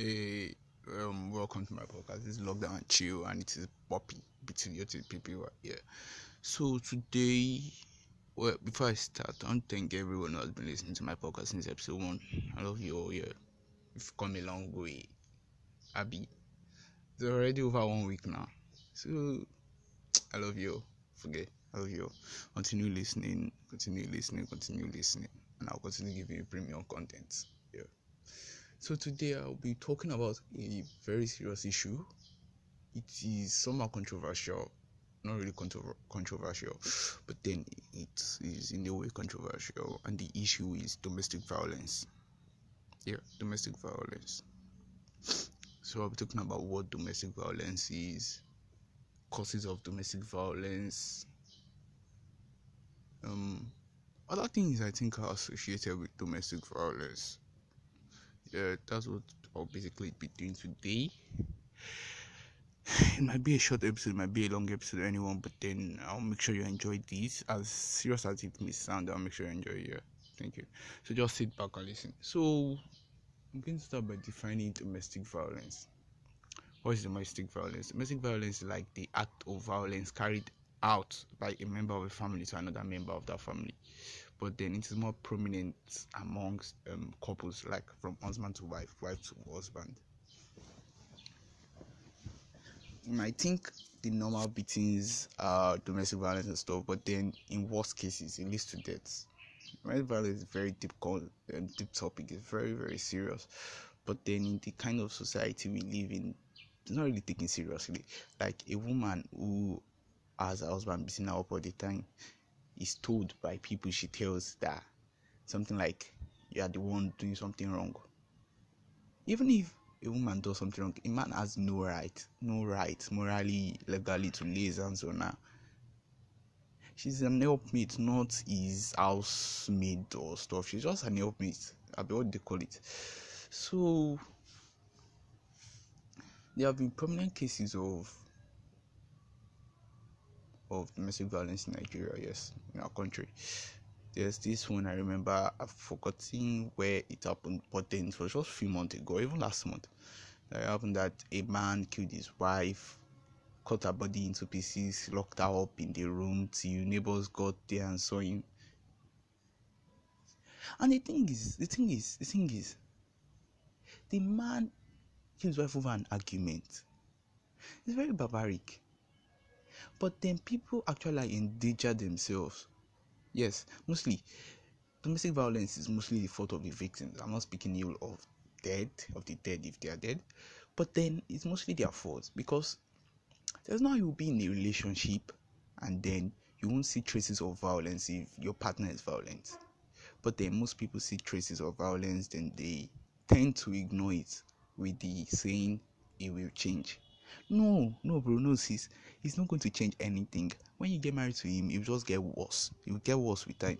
Hey, um, welcome to my podcast. This is Lockdown Chill, and it is Poppy between your two people here. So today, well, before I start, I want to thank everyone who has been listening to my podcast since episode one. I love you all. Yeah, you've come a long way. Abby, it's already over one week now. So I love you. all. Forget, I love you. all. Continue listening. Continue listening. Continue listening, and I'll continue giving you premium content. Yeah. So today I'll be talking about a very serious issue. It is somewhat controversial, not really contro- controversial, but then it is in a way controversial, and the issue is domestic violence. Yeah, domestic violence. So I'll be talking about what domestic violence is, causes of domestic violence, um, other things I think are associated with domestic violence yeah, that's what I'll basically be doing today. It might be a short episode, it might be a long episode, anyone, but then I'll make sure you enjoy this. As serious as it may sound, I'll make sure you enjoy it. Yeah, thank you. So just sit back and listen. So I'm going to start by defining domestic violence. What is domestic violence? Domestic violence is like the act of violence carried out by a member of a family to another member of that family but then it is more prominent amongst um, couples, like from husband to wife, wife to husband. I think the normal beatings are domestic violence and stuff, but then in worst cases, it leads to deaths. Domestic violence is a very deep, um, deep topic. It's very, very serious. But then in the kind of society we live in, it's not really taken seriously. Like a woman who has a husband beating her up all the time is told by people she tells that something like you are the one doing something wrong. Even if a woman does something wrong, a man has no right, no right, morally, legally to lay his hands on her. She's an helpmate, not his housemaid or stuff. She's just an helpmate. I be what they call it. So there have been prominent cases of of domestic violence in Nigeria, yes, in our country. There's this one I remember, I've forgotten where it happened, but then it was just a few months ago, even last month. It happened that a man killed his wife, cut her body into pieces, locked her up in the room till neighbors got there and saw him. And the thing is, the thing is, the thing is, the man killed his wife over an argument. It's very barbaric but then people actually endanger themselves. Yes, mostly domestic violence is mostly the fault of the victims. I'm not speaking ill of dead of the dead if they are dead, but then it's mostly their fault because there's no you'll be in a relationship and then you won't see traces of violence if your partner is violent. But then most people see traces of violence, then they tend to ignore it with the saying it will change. No, no, bro, no, sis. It's not going to change anything. When you get married to him, it will just get worse. It will get worse with time.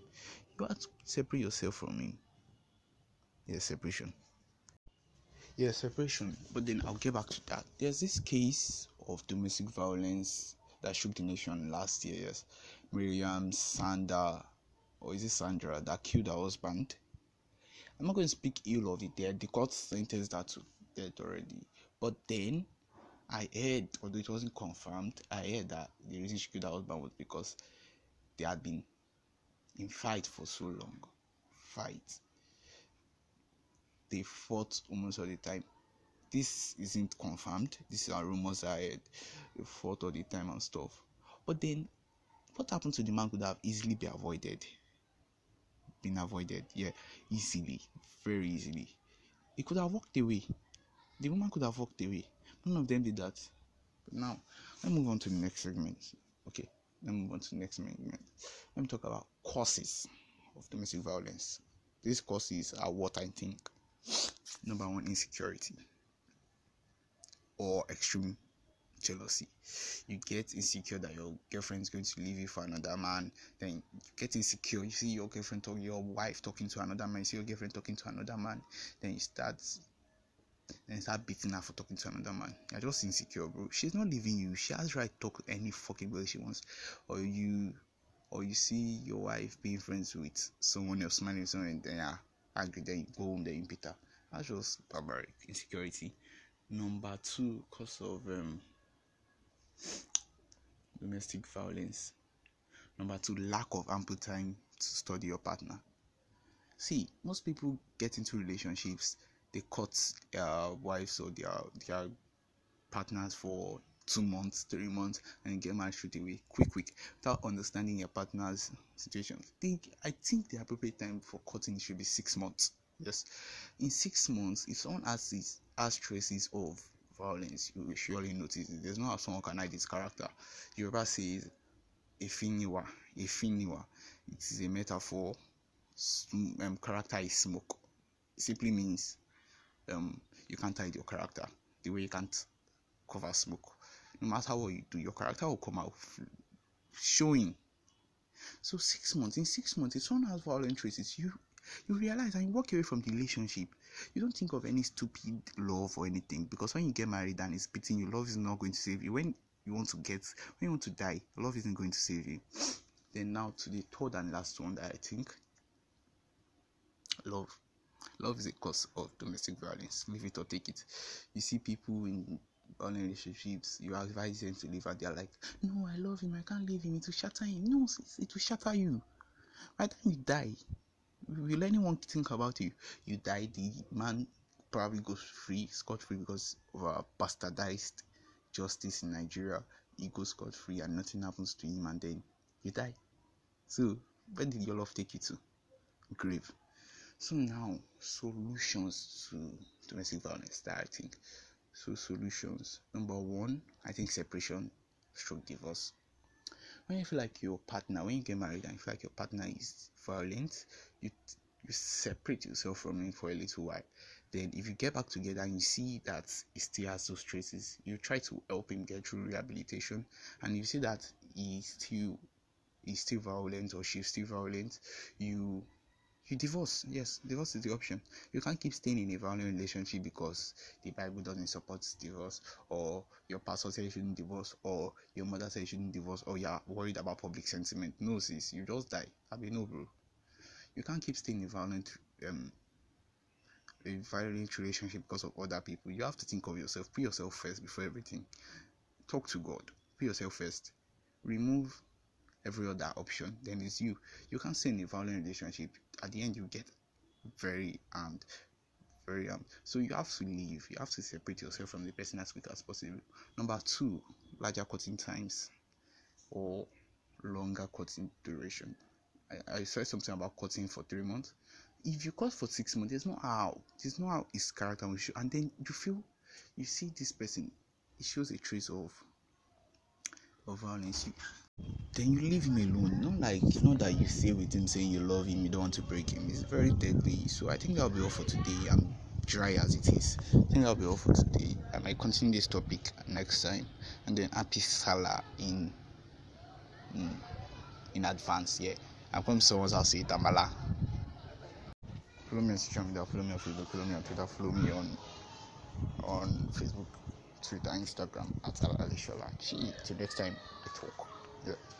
You have to separate yourself from him. Yeah, separation. Yeah, separation. But then I'll get back to that. There's this case of domestic violence that shook the nation last year. Yes, Maryam Sanda, or is it Sandra, that killed her husband. I'm not going to speak ill of the dead. The court sentenced that to death already. But then I heard, although it wasn't confirmed, I heard that the reason she killed her husband was because they had been in fight for so long. Fight. They fought almost all the time. This isn't confirmed. These are rumors I heard. They fought all the time and stuff. But then, what happened to the man could have easily been avoided. Been avoided, yeah, easily, very easily. He could have walked away. The woman could have walked away None of them did that. But now, let's move on to the next segment. Okay, let's move on to the next segment. Let me talk about causes of domestic violence. These causes are what I think. Number one, insecurity or extreme jealousy. You get insecure that your girlfriend is going to leave you for another man. Then you get insecure. You see your girlfriend talking, your wife talking to another man. You see your girlfriend talking to another man. Then you start and start beating her for talking to another man. You're just insecure, bro. She's not leaving you. She has right to talk any fucking way she wants. Or you or you see your wife being friends with someone else, smiling someone, and then you're angry, then you go home, then you beat her. That's just barbaric insecurity. Number two, cause of um, domestic violence. Number two, lack of ample time to study your partner. See, most people get into relationships, they cut their wives or their their partners for two months, three months, and get married straight away, quick, quick, without understanding your partner's situation. Think I think the appropriate time for cutting should be six months. Yes, in six months, if someone has this has traces of violence, you will surely notice it. There's no how someone can hide his character. Yoruba says efiniwa, efiniwa. It is a metaphor. Um, character is smoke. It simply means um, you can't hide your character the way you can't cover smoke. No matter what you do, your character will come out showing. So six months, in six months, if someone has violent traces, you you realize and you walk away from the relationship. You don't think of any stupid love or anything because when you get married and it's beating you, love is not going to save you. When you want to get, when you want to die, love isn't going to save you. Then now to the third and last one that I think love. Love is a cause of domestic violence. Leave it or take it. You see people in on relationships, you advise them to leave, and they're like, "No, I love him. I can't leave him. It will shatter him. No, it will shatter you. By the time you die, will anyone think about you? You die, the man probably goes free, scot free because of a bastardized justice in Nigeria. He goes scot free and nothing happens to him, and then you die. So, where did your love take you to? Grave. So now, solutions to domestic violence that I think. So solutions. Number one, I think separation, stroke divorce. When you feel like your partner, when you get married and you feel like your partner is violent, you you separate yourself from him for a little while. Then, if you get back together and you see that he still has those traces, you try to help him get through rehabilitation. And you see that he's still he's still violent or she's still violent, you you divorce. Yes, divorce is the option. You can't keep staying in a violent relationship because the Bible doesn't support divorce, or your pastor says you shouldn't divorce, or your mother says you shouldn't divorce, or you're worried about public sentiment. No, sis, you just die. I mean, no, bro. You can't keep staying in a violent, um, a violent relationship because of other people. You have to think of yourself. Put yourself first before everything. Talk to God. Put yourself first. Remove every other option. Then it's you. You can't stay in a violent relationship. At the end, you get very armed. Very armed. So you have to leave. You have to separate yourself from the person as quick as possible. Number two, larger cutting times or longer cutting duration. I, I said something about cutting for three months. If you cut for six months, there's no how. There's no how his character will show. And then you feel, you see this person, it shows a trace of of violence. You, then you leave him alone. Not like not that you stay with him saying you love him, you don't want to break him. It's very deadly. So I think that'll be all for today. I'm dry as it is. I think that'll be all for today. I might continue this topic next time. And then happy Salah in in, in advance. Yeah. I promise someone I'll say Tamala. Follow me on social media, follow me on Facebook, follow me on Twitter, follow me on on Facebook, Twitter, Instagram at Alalishola. See, till next time, I talk. Yeah.